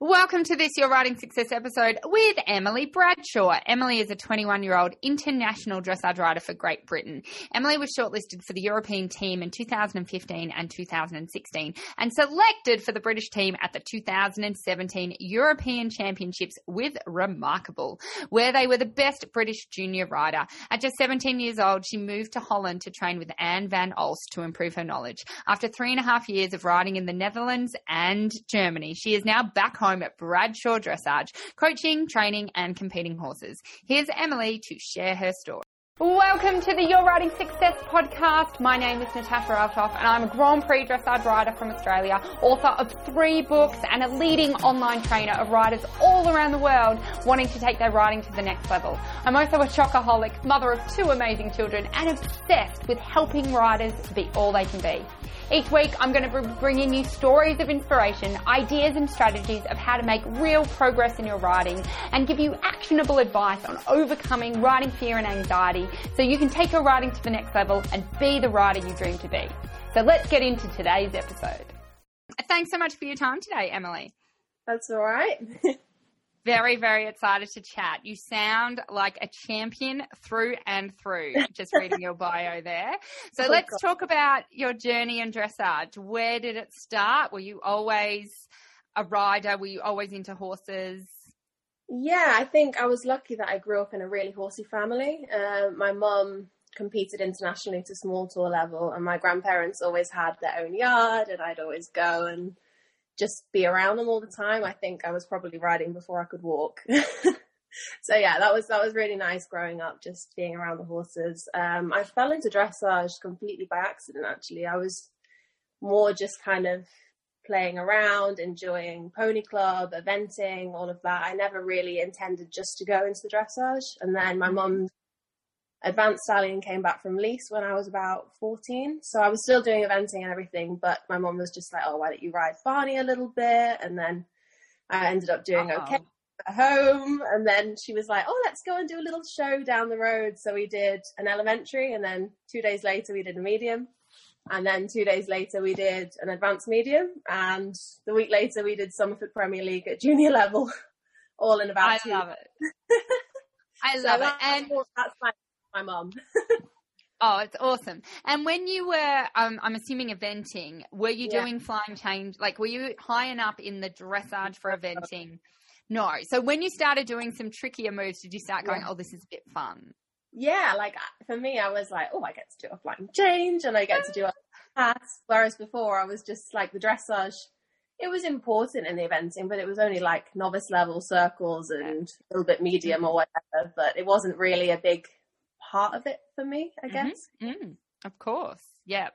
Welcome to this Your Riding Success episode with Emily Bradshaw. Emily is a 21 year old international dressage rider for Great Britain. Emily was shortlisted for the European team in 2015 and 2016 and selected for the British team at the 2017 European Championships with Remarkable, where they were the best British junior rider. At just 17 years old, she moved to Holland to train with Anne van Olst to improve her knowledge. After three and a half years of riding in the Netherlands and Germany, she is now back home home at Bradshaw Dressage, coaching, training, and competing horses. Here's Emily to share her story. Welcome to the Your Riding Success podcast. My name is Natasha Althoff and I'm a Grand Prix dressage rider from Australia, author of three books and a leading online trainer of riders all around the world wanting to take their riding to the next level. I'm also a chocoholic, mother of two amazing children and obsessed with helping riders be all they can be. Each week, I'm going to be bringing you stories of inspiration, ideas and strategies of how to make real progress in your riding and give you actionable advice on overcoming riding fear and anxiety so you can take your riding to the next level and be the rider you dream to be. So let's get into today's episode. Thanks so much for your time today, Emily. That's all right. very, very excited to chat. You sound like a champion through and through, just reading your bio there. So oh, let's God. talk about your journey in dressage. Where did it start? Were you always a rider? Were you always into horses? Yeah, I think I was lucky that I grew up in a really horsey family. Uh, my mum competed internationally to small tour level, and my grandparents always had their own yard, and I'd always go and just be around them all the time. I think I was probably riding before I could walk. so yeah, that was that was really nice growing up, just being around the horses. Um, I fell into dressage completely by accident. Actually, I was more just kind of playing around, enjoying pony club, eventing, all of that. I never really intended just to go into the dressage. And then my mm-hmm. mum advanced stallion came back from lease when I was about 14. So I was still doing eventing and everything, but my mom was just like, oh, why don't you ride Barney a little bit? And then I ended up doing Uh-oh. okay at home. And then she was like, oh, let's go and do a little show down the road. So we did an elementary and then two days later we did a medium. And then two days later we did an advanced medium. And the week later we did Somerford Premier League at junior level, all in about I two love it. I love so it. And that's my my mom. Oh, it's awesome. And when you were, um, I'm assuming eventing, were you yeah. doing flying change? Like, were you high enough in the dressage for eventing? No. So when you started doing some trickier moves, did you start going, yeah. oh, this is a bit fun? Yeah, like for me, I was like, oh, I get to do a flying change and I get to do a pass. Whereas before, I was just like the dressage. It was important in the eventing, but it was only like novice level circles and a little bit medium or whatever. But it wasn't really a big part of it for me, I mm-hmm. guess. Mm-hmm. Mm, of course. Yeah.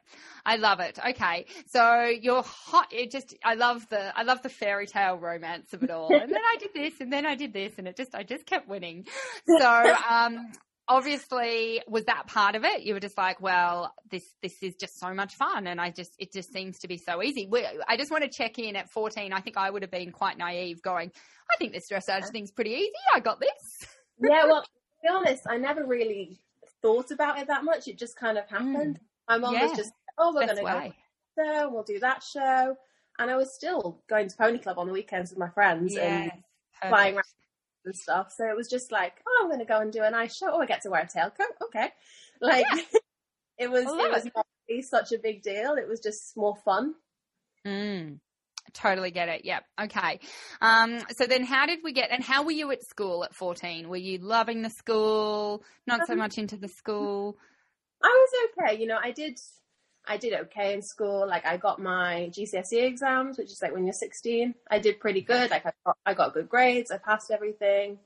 I love it. Okay. So you're hot. It just, I love the, I love the fairy tale romance of it all. and then I did this and then I did this and it just, I just kept winning. So, um, obviously was that part of it you were just like well this this is just so much fun and i just it just seems to be so easy i just want to check in at 14 i think i would have been quite naive going i think this dressage thing's pretty easy i got this yeah well to be honest, I never really thought about it that much. It just kind of happened. Mm. My mom yeah. was just, oh, we're going to go there, we'll do that show. And I was still going to Pony Club on the weekends with my friends and flying around and stuff. So it was just like, oh, I'm going to go and do a nice show. Oh, I get to wear a tailcoat. Okay. Like, yeah. it was, it was not really such a big deal. It was just more fun. Mm. Totally get it. Yep. Okay. Um, so then how did we get, and how were you at school at 14? Were you loving the school? Not so um, much into the school? I was okay. You know, I did, I did okay in school. Like I got my GCSE exams, which is like when you're 16. I did pretty good. Like I got, I got good grades. I passed everything.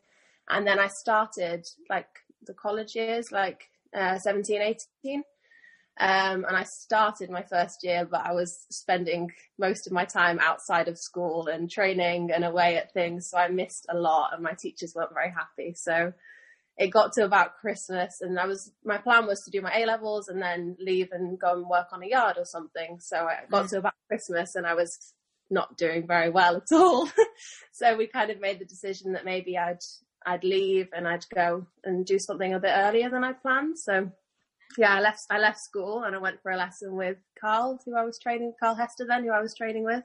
And then I started like the college years, like uh, 17, 18. Um, and I started my first year, but I was spending most of my time outside of school and training and away at things. So I missed a lot and my teachers weren't very happy. So it got to about Christmas and I was, my plan was to do my A levels and then leave and go and work on a yard or something. So I got to about Christmas and I was not doing very well at all. so we kind of made the decision that maybe I'd, I'd leave and I'd go and do something a bit earlier than I planned. So yeah, I left I left school and I went for a lesson with Carl, who I was training Carl Hester then, who I was training with.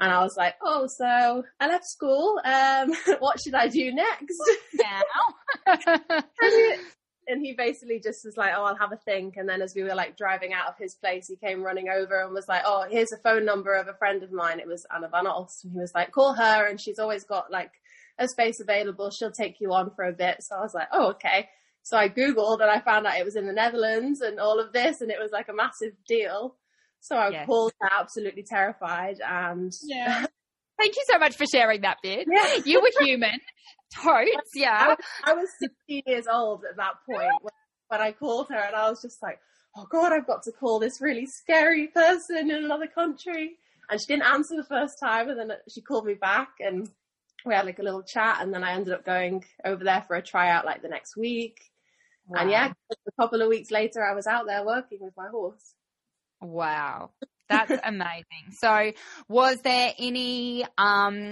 And I was like, oh, so I left school. Um, what should I do next? Now. and he basically just was like, "Oh, I'll have a think." And then as we were like driving out of his place, he came running over and was like, "Oh, here's a phone number of a friend of mine. It was Anna van Olst." And he was like, "Call her, and she's always got like a space available. She'll take you on for a bit." So I was like, "Oh, okay." So I googled and I found out it was in the Netherlands and all of this, and it was like a massive deal. So I Yes. called her, absolutely terrified, and yeah. Thank you so much for sharing that bit. Yeah. You were human. Totes, yeah. was, I was 16 years old at that point when, when I called her, and I was just like, "Oh God, I've got to call this really scary person in another country." And she didn't answer the first time, and then she called me back, and we had like a little chat, and then I ended up going over there for a tryout like the next week. And yeah, a couple of weeks later, I was out there working with my horse. Wow. That's amazing. So was there any um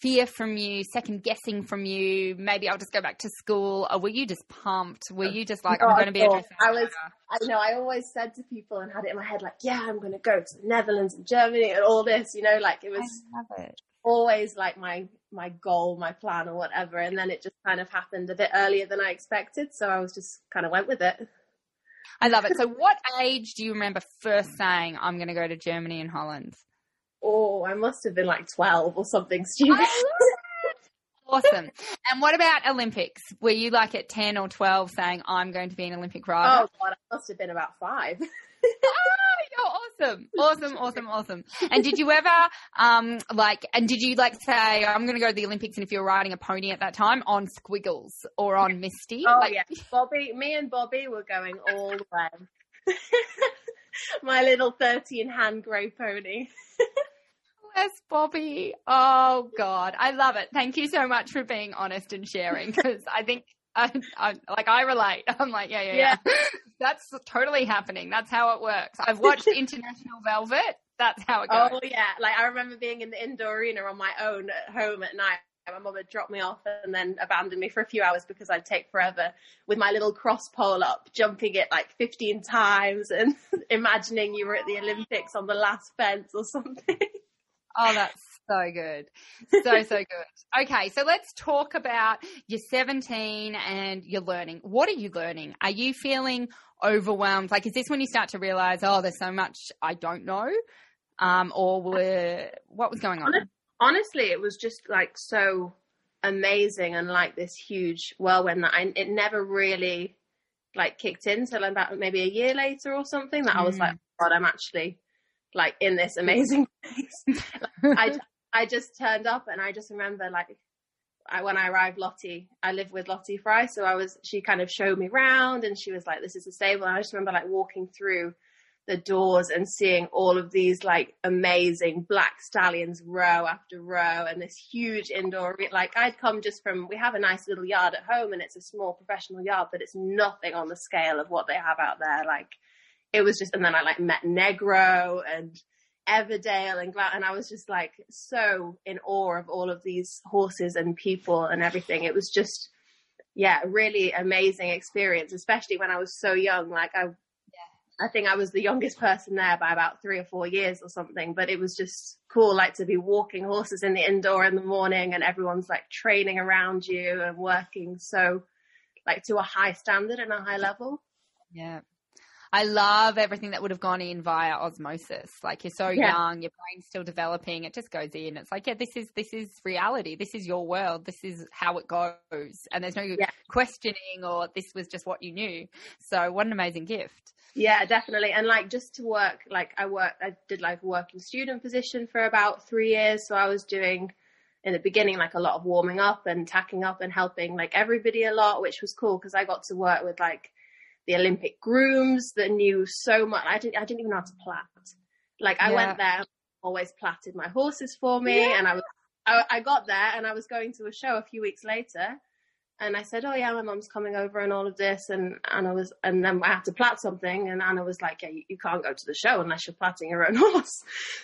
fear from you, second guessing from you, maybe I'll just go back to school, or were you just pumped? Were you just like, I'm going to be a at all. I was-? I know I always said to people and had it in my head like, yeah, I'm going to go to the Netherlands and Germany and all this, you know, like it was it. always like my my goal, my plan or whatever. And then it just kind of happened a bit earlier than I expected. So I was just kind of went with it. I love it. So what age do you remember first saying, I'm going to go to Germany and Holland? Oh, I must have been like 12 or something stupid. Awesome. And what about Olympics? Were you like at 10 or 12 saying, I'm going to be an Olympic rider? Oh, God, I must have been about five. Oh, Oh, awesome. Awesome, awesome, awesome. And did you ever, um, like, and did you like say, I'm going to go to the Olympics and if you're riding a pony at that time on Squiggles or on Misty? Oh, like, yeah. Bobby, me and Bobby were going all the way. my little 13 hand grey pony. Bless Bobby. Oh God, I love it. Thank you so much for being honest and sharing because I think I, I like I relate. I'm like, yeah, yeah, yeah, That's totally happening. That's how it works. I've watched International Velvet. That's how it oh, goes. Oh yeah, like I remember being in the indoor arena on my own at home at night. My mum would drop me off and then abandon me for a few hours because I'd take forever with my little cross pole up, jumping it like 15 times and imagining you were at the Olympics on the last fence or something. Oh, that's so good. So, so good. Okay, so let's talk about you're 17 and you're learning. What are you learning? Are you feeling overwhelmed? Like, is this when you start to realize, oh, there's so much I don't know? Um, or were, what was going on? Honestly, it was just like so amazing and like this huge whirlwind that I, it never really like kicked in till about maybe a year later or something that I was Mm. like, God, I'm actually like in this amazing place. I I just turned up and I just remember like I, when I arrived, Lottie, I live with Lottie Fry, so I was she kind of showed me around and she was like, "This is the stable." And I just remember like walking through the doors and seeing all of these like amazing black stallions row after row and this huge indoor like I'd come just from we have a nice little yard at home and it's a small professional yard but it's nothing on the scale of what they have out there like it was just and then I like met Negro and Everdale and Gla- and I was just like so in awe of all of these horses and people and everything. It was just yeah, really amazing experience, especially when I was so young. Like I I think I was the youngest person there by about three or four years or something, but it was just cool like to be walking horses in the indoor in the morning and everyone's like training around you and working so like to a high standard and a high level. Yeah. I love everything that would have gone in via osmosis. Like you're so Yeah. young, your brain's still developing. It just goes in. It's like, yeah, this is this is reality. This is your world. This is how it goes. And there's no Yeah. questioning or this was just what you knew. So what an amazing gift. Yeah, definitely. And like just to work, like I worked, I did like a working student position for about three years. So I was doing in the beginning like a lot of warming up and tacking up and helping like everybody a lot, which was cool because I got to work with like the Olympic grooms that knew so much. I didn't, I didn't even know how to plait. Like I Yeah. went there, always plaited my horses for me, and I was, I, I got there and I was going to a show a few weeks later. And I said, "Oh yeah, my mum's coming over and all of this." And Anna was, and then I had to plait something, and Anna was like, "Yeah, you, you can't go to the show unless you're plaiting your own horse."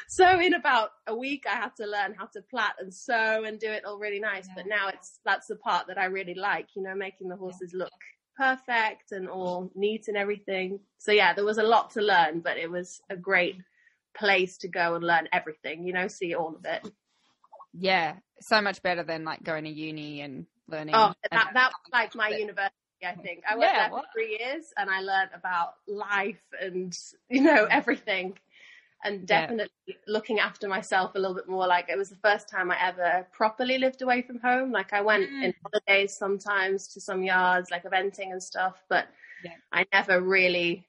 So in about a week, I had to learn how to plait and sew and do it all really nice. But now it's that's the part that I really like, you know, making the horses look perfect and all neat and everything. So yeah, there was a lot to learn, but it was a great place to go and learn everything, you know, see all of it. Yeah, so much better than like going to uni and learning. Oh, that, that was like my university. I think I went Yeah, there for what? three years and I learned about life and you know everything, and Yeah. definitely looking after myself a little bit more. Like it was the first time I ever properly lived away from home. Like I went Mm. in holidays sometimes to some yards, like eventing and stuff, but Yeah. I never really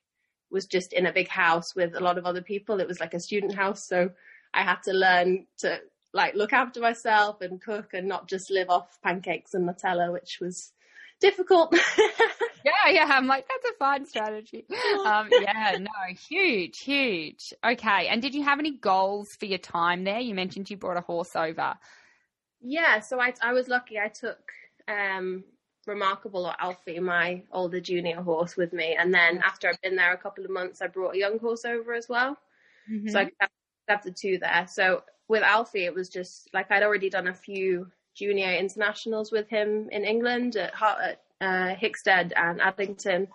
was just in a big house with a lot of other people. It was like a student house, so I had to learn to like look after myself and cook and not just live off pancakes and Nutella, which was difficult. Yeah, yeah. I'm like, that's a fine strategy. Um, yeah, no, huge, huge. Okay. And did you have any goals for your time there? You mentioned you brought a horse over. yeah, so I I was lucky. I took um Remarkable or Alfie, my older junior horse, with me, and then after I'd been there a couple of months, I brought a young horse over as well. So I could have, the two there. So with Alfie, it was just like I'd already done a few junior internationals with him in England at, Hart, at uh, Hickstead and Addington.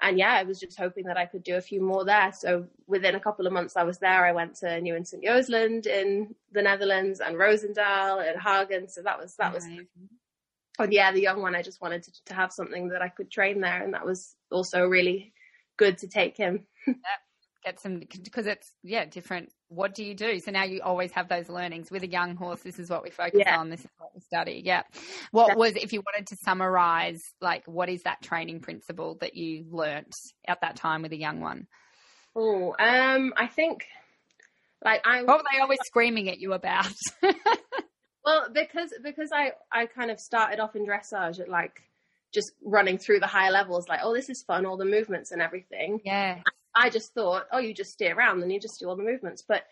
And yeah, I was just hoping that I could do a few more there. So within a couple of months I was there, I went to New and St. Joosland in the Netherlands and Roosendaal and Hagen. So that was, that was, and yeah, the young one, I just wanted to, to have something that I could train there. And that was also really good to take him. Get some because it's yeah different. What do you do? So now you always have those learnings. With a young horse this is what we focus Yeah. on. This is what we study. Yeah. What was if you wanted to summarize like what is that training principle that you learnt at that time with a young one? Oh, um, I think like I what were they always screaming at you about? Well, because because I I kind of started off in dressage at like just running through the higher levels, like oh this is fun, all the movements and everything. yeah I just thought oh you just steer around and you just do all the movements, but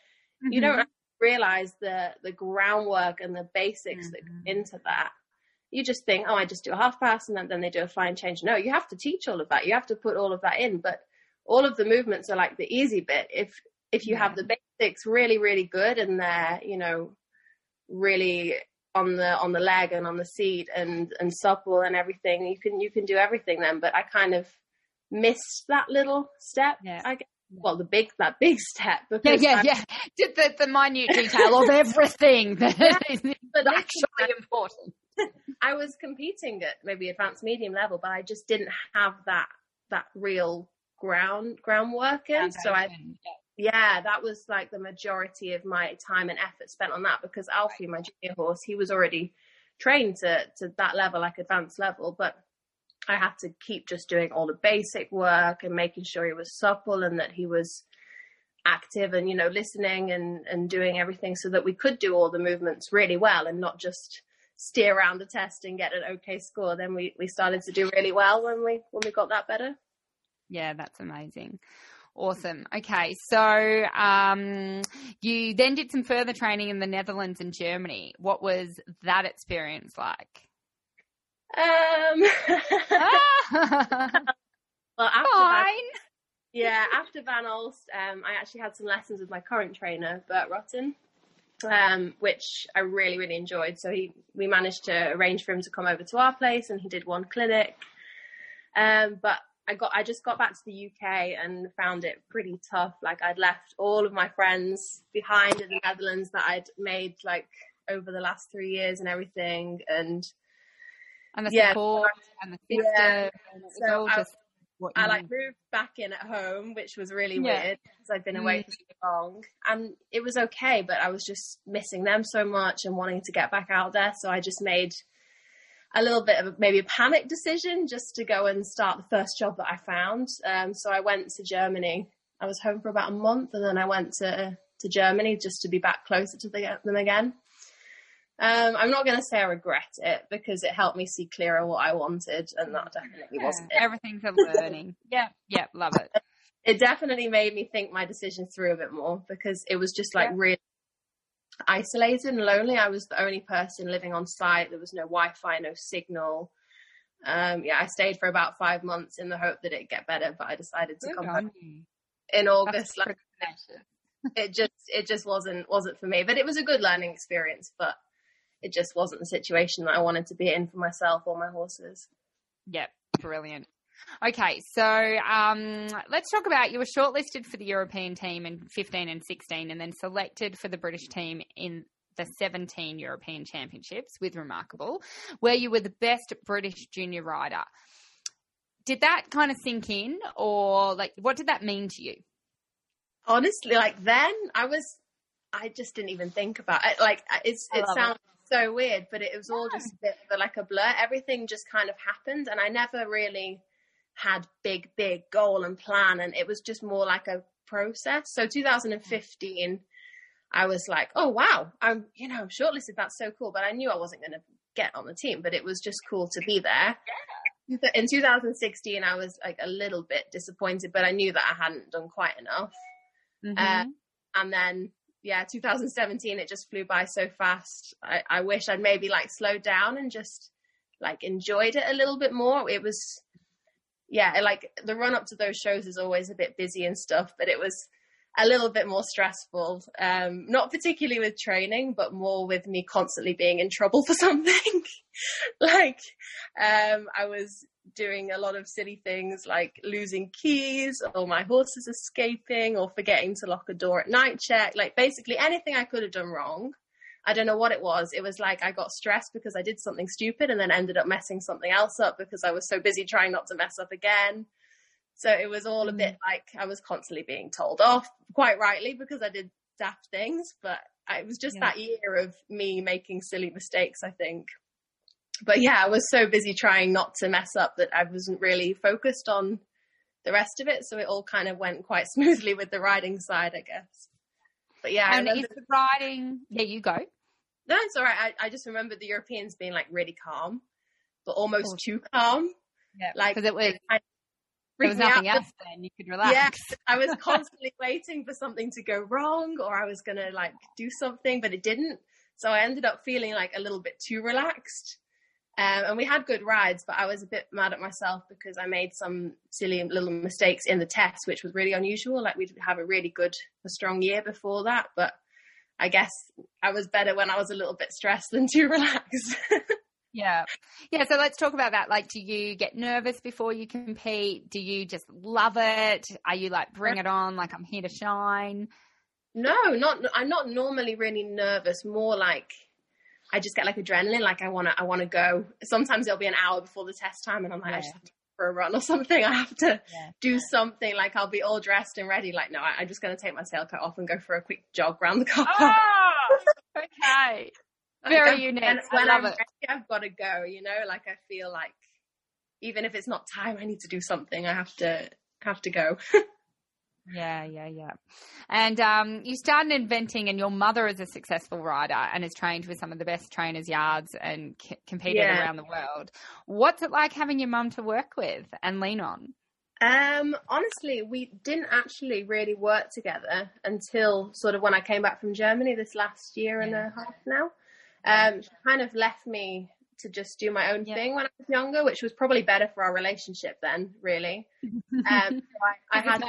you Mm-hmm. don't realize the the groundwork and the basics that go Mhm. into that. You just think oh I just do a half pass and then, then they do a flying change. No, you have to teach all of that. You have to put all of that in, but all of the movements are like the easy bit. If if you have the basics really really good and they're you know really on the on the leg and on the seat and and supple and everything you can you can do everything then but i kind of missed that little step Yeah. I guess. well the big that big step yeah because yeah I- yeah did the, the minute detail of everything that is but actually important I was competing at maybe advanced medium level but i just didn't have that that real ground groundwork in so i yeah. yeah, that was like the majority of my time and effort spent on that because Alfie, my junior horse, he was already trained to to that level, like advanced level, but I had to keep just doing all the basic work and making sure he was supple and that he was active and you know listening and and doing everything so that we could do all the movements really well and not just steer around the test and get an okay score then we we started to do really well when we when we got that better Yeah, that's amazing. Awesome. Okay, so um, you then did some further training in the Netherlands and Germany. What was that experience like? Um Ah, well after Fine. Yeah, after Van Olst, um, I actually had some lessons with my current trainer, Bert Rutten, um, which I really, really enjoyed. So he, we managed to arrange for him to come over to our place, and he did one clinic. Um, but I got, I just got back to the UK and found it pretty tough. Like I'd left all of my friends behind in the Netherlands that I'd made like over the last three years and everything, and And the Yeah. support and the system. Yeah. and So I- I like moved back in at home, which was really Yeah. weird because I'd been away for so long. And it was okay, but I was just missing them so much and wanting to get back out there. So I just made a little bit of a, maybe a panic decision just to go and start the first job that I found. Um, so I went to Germany. I was home for about a month, and then I went to to Germany just to be back closer to the, them again. Um, I'm not going to say I regret it because it helped me see clearer what I wanted, and that definitely Yeah, wasn't it. everything's a learning. yeah, yeah, love it. it definitely made me think my decision through a bit more because it was just like Yeah. really isolated and lonely. I was the only person living on site. There was no Wi-Fi, no signal. Um, yeah, I stayed for about five months in the hope that it'd get better, but I decided to Good come on home in August. That's Like it just, it just wasn't wasn't for me. But it was a good learning experience. But it just wasn't the situation that I wanted to be in for myself or my horses. Yep, brilliant. Okay, so um, let's talk about you were shortlisted for the European team in 15 and 16, and then selected for the British team in the 17 European Championships with Remarkable, where you were the best British junior rider. Did that kind of sink in, or like what did that mean to you? Honestly, like then I was, I just didn't even think about it. Like it's, it sounds it. So weird, but it was all just a bit of like a blur. Everything just kind of happened, and I never really had big, big goal and plan, and it was just more like a process. So 2015, I was like, oh wow, I'm you know shortlisted. That's so cool. But I knew I wasn't going to get on the team, but it was just cool to be there. In 2016, I was like a little bit disappointed, but I knew that I hadn't done quite enough. Mm-hmm. Uh, and then yeah, 2017, it just flew by so fast. I, I wish I'd maybe like slowed down and just like enjoyed it a little bit more. It was yeah, like the run up to those shows is always a bit busy and stuff, but it was a little bit more stressful. Um, not particularly with training, but more with me constantly being in trouble for something. like, um, I was doing a lot of silly things like losing keys or my horses escaping or forgetting to lock a door at night check. Like basically anything I could have done wrong. I don't know what it was. It was like I got stressed because I did something stupid and then ended up messing something else up because I was so busy trying not to mess up again. So it was all a bit mm. like I was constantly being told off, quite rightly, because I did daft things. But it was just yeah. that year of me making silly mistakes, I think. But yeah, I was so busy trying not to mess up that I wasn't really focused on the rest of it. So it all kind of went quite smoothly with the riding side, I guess. But yeah, and is the riding? Yeah, you go. No, it's all right. I, I just remember the Europeans being like really calm, but almost too calm. Yeah, like because it was. there was nothing else then you could relax. Yeah, I was constantly waiting for something to go wrong or I was going to like do something, but it didn't. So I ended up feeling like a little bit too relaxed. Um, and we had good rides, but I was a bit mad at myself because I made some silly little mistakes in the test, which was really unusual. Like we'd have a really good, a strong year before that, but I guess I was better when I was a little bit stressed than too relaxed. yeah. Yeah. So let's talk about that. Like, do you get nervous before you compete? Do you just love it? Are you like, bring it on? Like, I'm here to shine? No, not, I'm not normally really nervous. More like, I just get like adrenaline. Like I want to, I want to go. Sometimes it'll be an hour before the test time and I'm like, yeah. I just have to for a run or something. I have to yeah. do something. Like I'll be all dressed and ready. Like, no, I, am just going to take my tailcoat off and go for a quick jog around the car park. Oh, okay. Very um, like, unique. And when I'm ready, I've got to go, you know, like I feel like even if it's not time, I need to do something. I have to, have to go. Yeah, yeah, yeah. And um, you started eventing, and your mother is a successful rider and has trained with some of the best trainers' yards and c- competed yeah. around the world. What's it like having your mum to work with and lean on? Um, honestly, we didn't actually really work together until sort of when I came back from Germany this last year and a half now. Um, she kind of left me to just do my own yeah. thing when I was younger, which was probably better for our relationship then, really. Um, so I, I had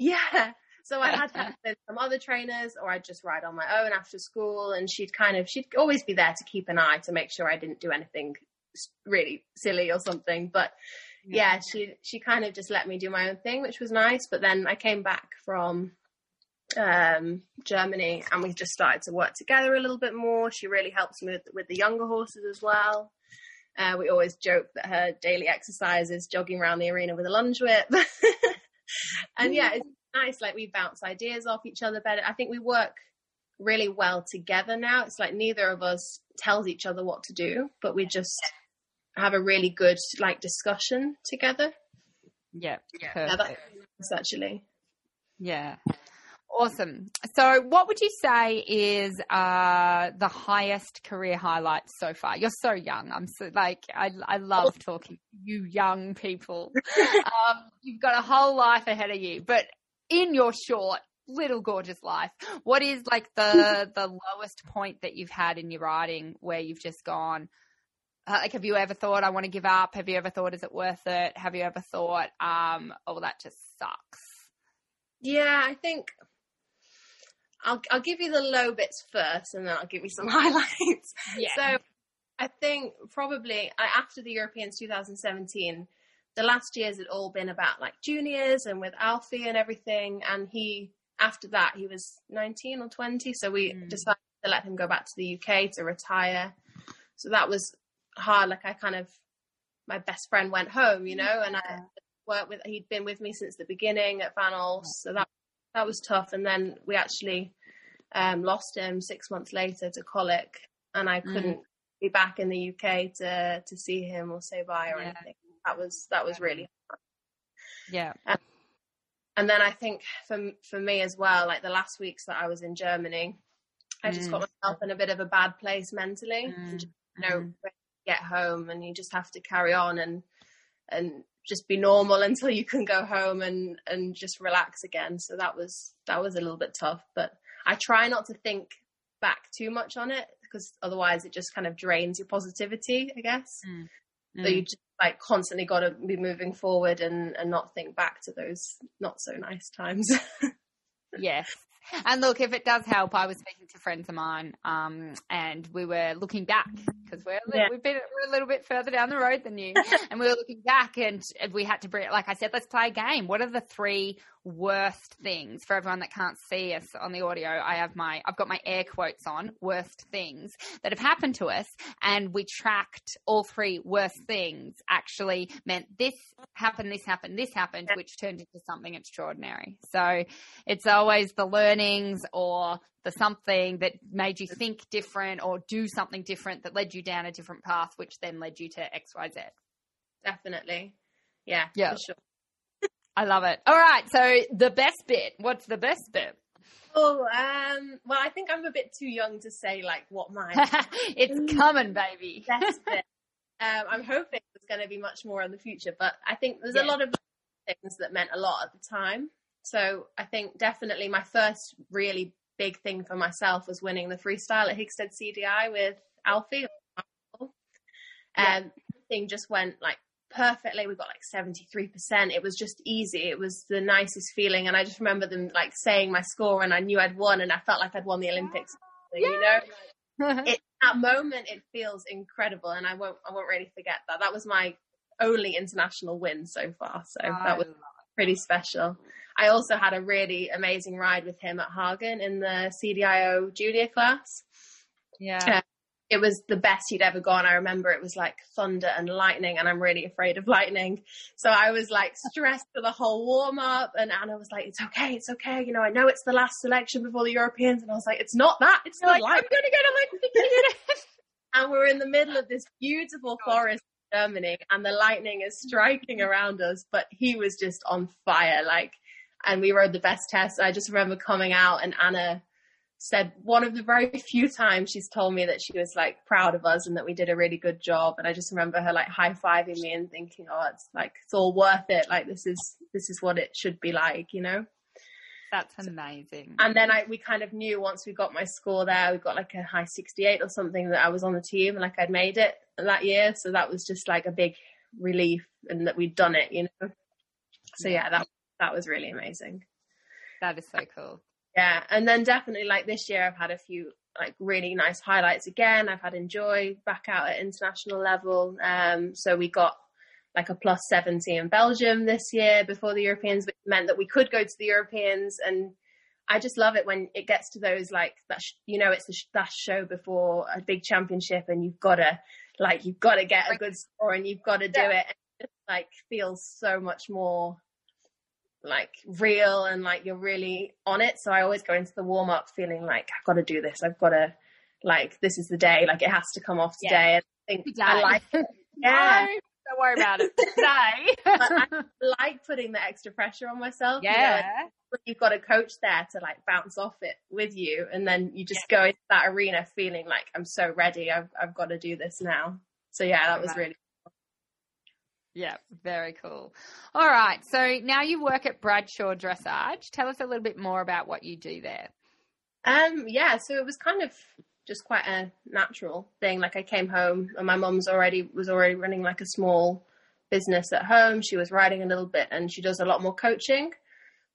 yeah. So I had to with some other trainers or I'd just ride on my own after school and she'd kind of, she'd always be there to keep an eye to make sure I didn't do anything really silly or something. But yeah, yeah she, she kind of just let me do my own thing, which was nice. But then I came back from, um, Germany and we just started to work together a little bit more. She really helps me with, with the younger horses as well. Uh, we always joke that her daily exercise is jogging around the arena with a lunge whip. and yeah, it's nice. Like we bounce ideas off each other better. I think we work really well together now. It's like neither of us tells each other what to do, but we just have a really good like discussion together. Yeah, yeah, yeah that's actually. Yeah. Awesome. So, what would you say is uh, the highest career highlight so far? You're so young. I'm so like I I love talking to you young people. um, you've got a whole life ahead of you, but in your short little gorgeous life, what is like the the lowest point that you've had in your riding where you've just gone? Uh, like, have you ever thought I want to give up? Have you ever thought is it worth it? Have you ever thought, um, oh, that just sucks? Yeah, I think I'll I'll give you the low bits first, and then I'll give you some highlights. Yeah. So I think probably after the Europeans 2017, the last years had all been about like juniors and with Alfie and everything. And he, after that, he was 19 or 20. So we mm. decided to let him go back to the UK to retire. So that was hard. Like I kind of, my best friend went home, you know, and I worked with, he'd been with me since the beginning at Van Olst. So that, that was tough. And then we actually um, lost him six months later to colic and I mm. couldn't mm. be back in the UK to, to see him or say bye or yeah. anything. That was, that was really hard. Yeah. Um, and then I think for for me as well, like the last weeks that I was in Germany, I just mm. got myself in a bit of a bad place mentally. Mm. Just, you know, get home and you just have to carry on and and just be normal until you can go home and and just relax again. So that was that was a little bit tough, but I try not to think back too much on it because otherwise it just kind of drains your positivity, I guess. Mm. So you just like constantly got to be moving forward and and not think back to those not so nice times. yes. And look, if it does help, I was speaking to friends of mine, um, and we were looking back because we're yeah. we've been we're a little bit further down the road than you, and we were looking back, and we had to bring, like I said, let's play a game. What are the three worst things for everyone that can't see us on the audio? I have my I've got my air quotes on worst things that have happened to us, and we tracked all three worst things actually meant this happened, this happened, this happened, which turned into something extraordinary. So it's always the learnings or the something that made you think different or do something different that led you down a different path, which then led you to XYZ. Definitely. Yeah. Yeah. For sure. I love it. All right. So the best bit. What's the best bit? Oh, um, well, I think I'm a bit too young to say like what mine. it's coming, baby. Best bit. Um, I'm hoping there's going to be much more in the future, but I think there's yeah. a lot of things that meant a lot at the time. So I think definitely my first really big thing for myself was winning the freestyle at Hickstead CDI with Alfie. And yeah. everything just went like perfectly. We got like 73%. It was just easy. It was the nicest feeling. And I just remember them like saying my score and I knew I'd won and I felt like I'd won the Olympics. Yeah. You know, it, that moment, it feels incredible. And I won't, I won't really forget that. That was my only international win so far. So oh, that was pretty special. I also had a really amazing ride with him at Hagen in the CDIO junior class. Yeah. Uh, it was the best he'd ever gone. I remember it was like thunder and lightning, and I'm really afraid of lightning. So I was like stressed for the whole warm up, and Anna was like, "It's okay, it's okay. You know, I know it's the last selection before the Europeans," and I was like, "It's not that. It's like light. I'm gonna get Olympic." and we're in the middle of this beautiful forest in Germany, and the lightning is striking around us. But he was just on fire, like, and we rode the best test. I just remember coming out, and Anna said one of the very few times she's told me that she was like proud of us and that we did a really good job. And i just remember her like high-fiving me and thinking oh it's like it's all worth it. Like this is this is what it should be like you know? That's amazing. And then i we kind of knew once we got my score there we got like a high 68 or something that i was on the team and like i'd made it that year. So that was just like a big relief and that we'd done it you know? So yeah that that was really amazing. That is so cool yeah, and then definitely like this year, I've had a few like really nice highlights again. I've had enjoy back out at international level. Um, so we got like a plus 70 in Belgium this year before the Europeans, which meant that we could go to the Europeans. And I just love it when it gets to those like that, sh- you know, it's the sh- that show before a big championship and you've got to like, you've got to get a good score and you've got to do it. And it just like feels so much more like real and like you're really on it. So I always go into the warm up feeling like I've got to do this. I've got to like this is the day. Like it has to come off today. Yeah. And I think. I like it. Yeah. no, don't worry about it today. I like putting the extra pressure on myself. Yeah. You know, like, you've got a coach there to like bounce off it with you, and then you just yeah. go into that arena feeling like I'm so ready. I've I've got to do this now. So yeah, that was really yeah, very cool. All right. So now you work at Bradshaw Dressage. Tell us a little bit more about what you do there. Um, yeah, so it was kind of just quite a natural thing. Like I came home and my mum's already was already running like a small business at home. She was writing a little bit and she does a lot more coaching.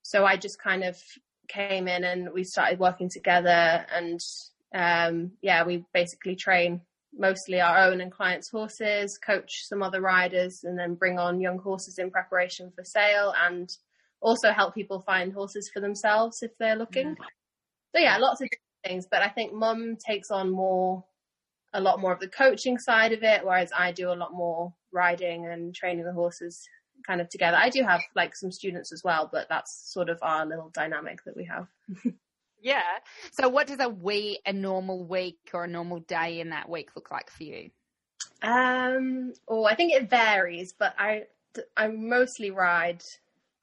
So I just kind of came in and we started working together and um, yeah, we basically train mostly our own and clients' horses, coach some other riders, and then bring on young horses in preparation for sale, and also help people find horses for themselves if they're looking. Mm. So yeah, lots of things. But I think Mum takes on more, a lot more of the coaching side of it, whereas I do a lot more riding and training the horses kind of together. I do have like some students as well, but that's sort of our little dynamic that we have. yeah. So what does a week, a normal week or a normal day in that week look like for you? Um, oh, I think it varies, but I, I mostly ride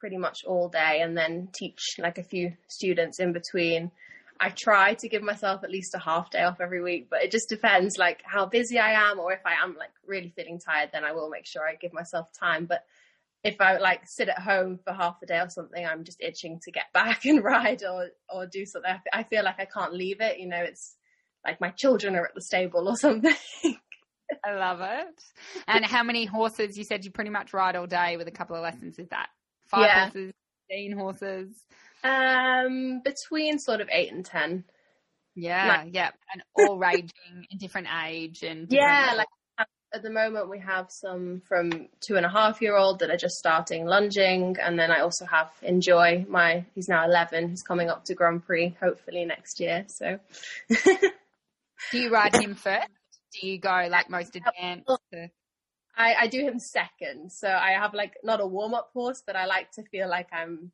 pretty much all day and then teach like a few students in between. I try to give myself at least a half day off every week, but it just depends like how busy I am or if I am like really feeling tired, then I will make sure I give myself time. But if I like sit at home for half a day or something, I'm just itching to get back and ride or or do something. I feel like I can't leave it. You know, it's like my children are at the stable or something. I love it. And how many horses? You said you pretty much ride all day with a couple of lessons. Is that five yeah. horses, fifteen horses? Um, between sort of eight and ten. Yeah, like, yeah, and all ranging in different age and different yeah, like at the moment we have some from two and a half year old that are just starting lunging and then i also have enjoy my he's now 11 he's coming up to grand prix hopefully next year so. Do you ride him first? Do you go like most advanced. I, I do him second so i have like not a warm-up horse but i like to feel like i'm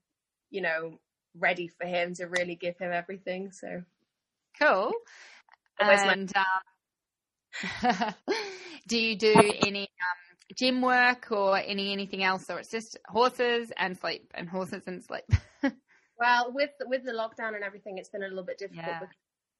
you know ready for him to really give him everything so. Cool. And um, do you do any um, gym work or any anything else, or it's just horses and sleep and horses and sleep? well, with with the lockdown and everything, it's been a little bit difficult. Yeah.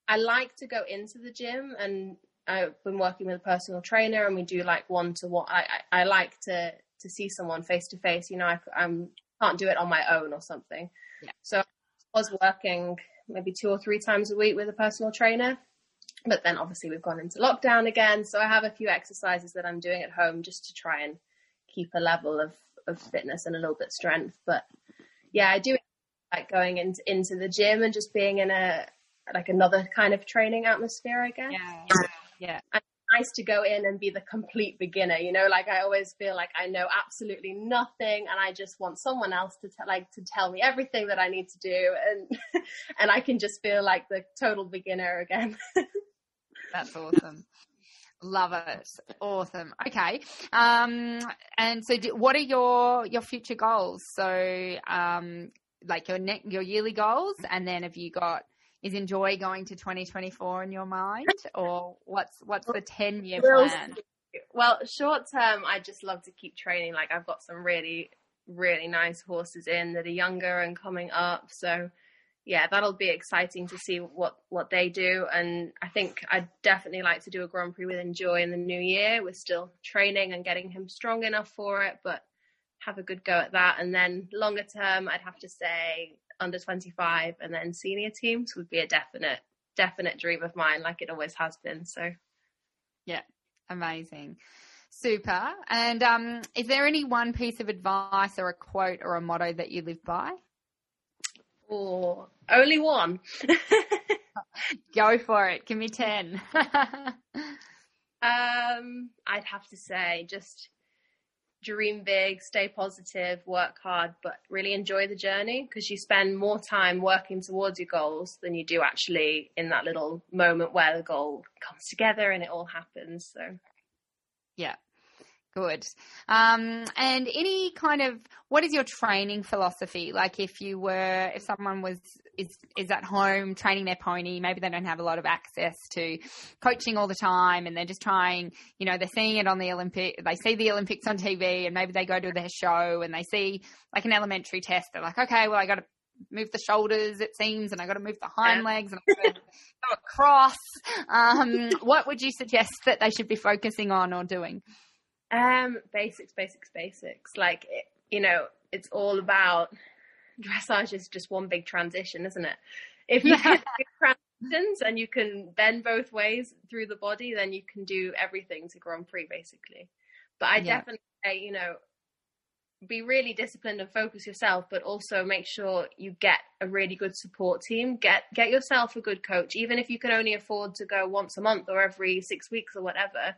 I like to go into the gym, and I've been working with a personal trainer, and we do like one to one. I, I, I like to to see someone face to face. You know, I I'm, can't do it on my own or something. Yeah. So I was working maybe two or three times a week with a personal trainer but then obviously we've gone into lockdown again. So I have a few exercises that I'm doing at home just to try and keep a level of, of fitness and a little bit strength. But yeah, I do like going into into the gym and just being in a like another kind of training atmosphere, I guess. Yeah. Yeah. And nice to go in and be the complete beginner, you know, like I always feel like I know absolutely nothing and I just want someone else to like to tell me everything that I need to do and and I can just feel like the total beginner again. That's awesome. Love it. Awesome. Okay. Um, and so do, what are your, your future goals? So, um, like your net, your yearly goals, and then have you got, is enjoy going to 2024 in your mind or what's, what's the 10 year plan? Well, short term, I just love to keep training. Like I've got some really, really nice horses in that are younger and coming up. So yeah, that'll be exciting to see what what they do. And I think I'd definitely like to do a Grand Prix with Enjoy in the new year. We're still training and getting him strong enough for it, but have a good go at that. And then longer term, I'd have to say under 25 and then senior teams would be a definite definite dream of mine, like it always has been. So, yeah, amazing. Super. And um, is there any one piece of advice or a quote or a motto that you live by? Oh, only one. Go for it. Give me 10. um, I'd have to say just dream big, stay positive, work hard, but really enjoy the journey because you spend more time working towards your goals than you do actually in that little moment where the goal comes together and it all happens. So, yeah, Good. Um, and any kind of what is your training philosophy? Like if you were if someone was is is at home training their pony, maybe they don't have a lot of access to coaching all the time and they're just trying, you know, they're seeing it on the Olympic they see the Olympics on TV and maybe they go to their show and they see like an elementary test, they're like, Okay, well I gotta move the shoulders, it seems, and I got to move the hind legs and I got to go across. Um, what would you suggest that they should be focusing on or doing? Um, basics, basics, basics. Like, you know, it's all about dressage is just one big transition, isn't it? If you can do transitions and you can bend both ways through the body, then you can do everything to Grand Prix, basically. But I yeah. definitely say, you know, be really disciplined and focus yourself, but also make sure you get a really good support team. Get get yourself a good coach, even if you can only afford to go once a month or every six weeks or whatever.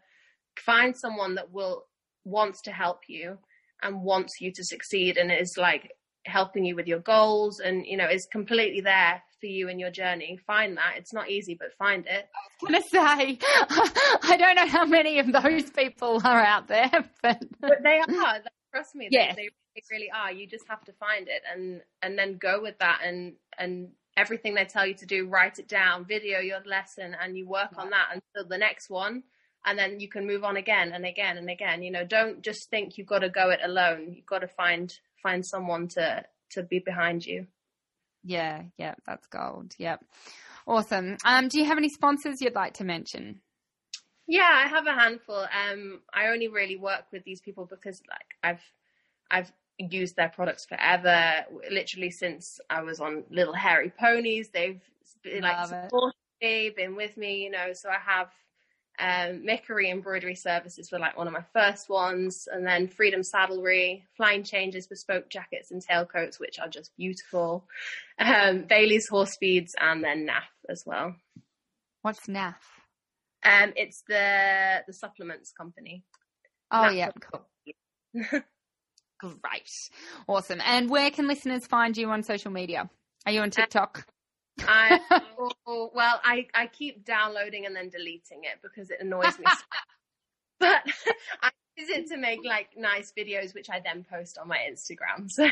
Find someone that will wants to help you and wants you to succeed and is like helping you with your goals and you know is completely there for you in your journey find that. It's not easy but find it. I was gonna say i don't know how many of those people are out there but, but they are. Trust me yes. they, they really are. You just have to find it and and then go with that and and everything they tell you to do write it down video your lesson and you work on that until the next one and then you can move on again and again and again. You know don't just think you've got to go it alone. You've got to find find someone to to be behind you. Yeah yeah that's gold. Yep. Awesome. Um do you have any sponsors you'd like to mention? Yeah i have a handful. Um i only really work with these people because like i've i've used their products forever literally since i was on little hairy ponies. They've been, like supported me been with me you know so i have um, Mickery Embroidery Services were like one of my first ones, and then Freedom Saddlery, Flying Changes, bespoke jackets and tailcoats, which are just beautiful. Um, Bailey's Horse Feeds, and then NAF as well. What's NAF? Um, it's the the supplements company. Oh NAF yeah, cool. Great, awesome. And where can listeners find you on social media? Are you on TikTok? I well, I I keep downloading and then deleting it because it annoys me. but I use it to make like nice videos, which I then post on my Instagram. So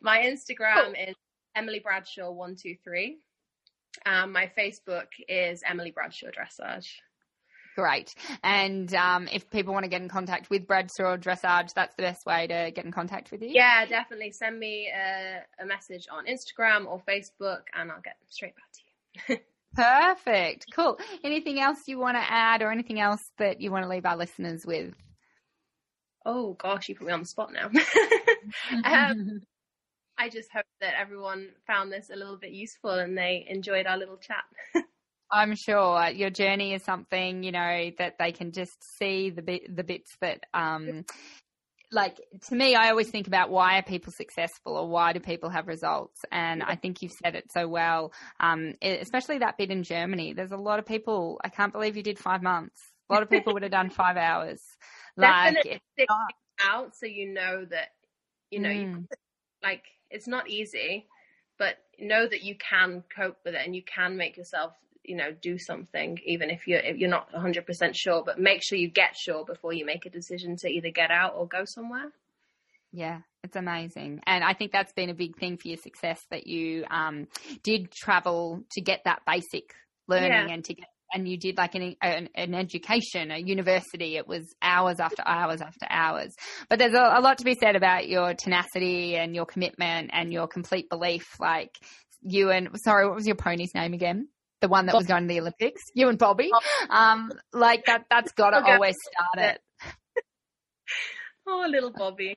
my Instagram is Emily Bradshaw one two three. Um, my Facebook is Emily Bradshaw Dressage. Great. And um, if people want to get in contact with Bradshaw Dressage, that's the best way to get in contact with you? Yeah, definitely. Send me a, a message on Instagram or Facebook and I'll get straight back to you. Perfect. Cool. Anything else you want to add or anything else that you want to leave our listeners with? Oh, gosh, you put me on the spot now. um, I just hope that everyone found this a little bit useful and they enjoyed our little chat. I'm sure your journey is something you know that they can just see the bit the bits that um like to me I always think about why are people successful or why do people have results? And I think you've said it so well. Um especially that bit in Germany. There's a lot of people I can't believe you did 5 months. A lot of people would have done 5 hours. Like out so you know that you know mm. you, like it's not easy but know that you can cope with it and you can make yourself you know do something even if you're if you're not 100% sure but make sure you get sure before you make a decision to either get out or go somewhere yeah it's amazing and i think that's been a big thing for your success that you um, did travel to get that basic learning yeah. and to get and you did like an, an, an, education, a university. It was hours after hours after hours. But there's a, a, lot to be said about your tenacity and your commitment and your complete belief. Like you and sorry, what was your pony's name again? The one that was going to the Olympics, you and Bobby. Um, like that, that's got to always start it. oh, little Bobby.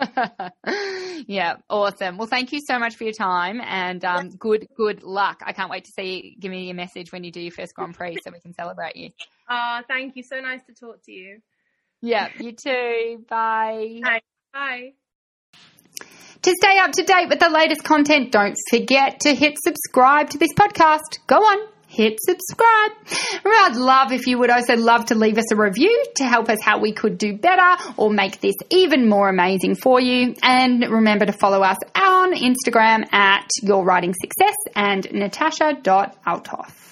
yeah, awesome. Well, thank you so much for your time and um, good, good luck. I can't wait to see you. Give me a message when you do your first Grand Prix so we can celebrate you. Oh, thank you. So nice to talk to you. Yeah, you too. Bye. Bye. Bye. To stay up to date with the latest content, don't forget to hit subscribe to this podcast. Go on, hit subscribe. I'd love if you would also love to leave us a review to help us how we could do better or make this even more amazing for you. And remember to follow us on Instagram at Your Riding Success and natasha.althoff.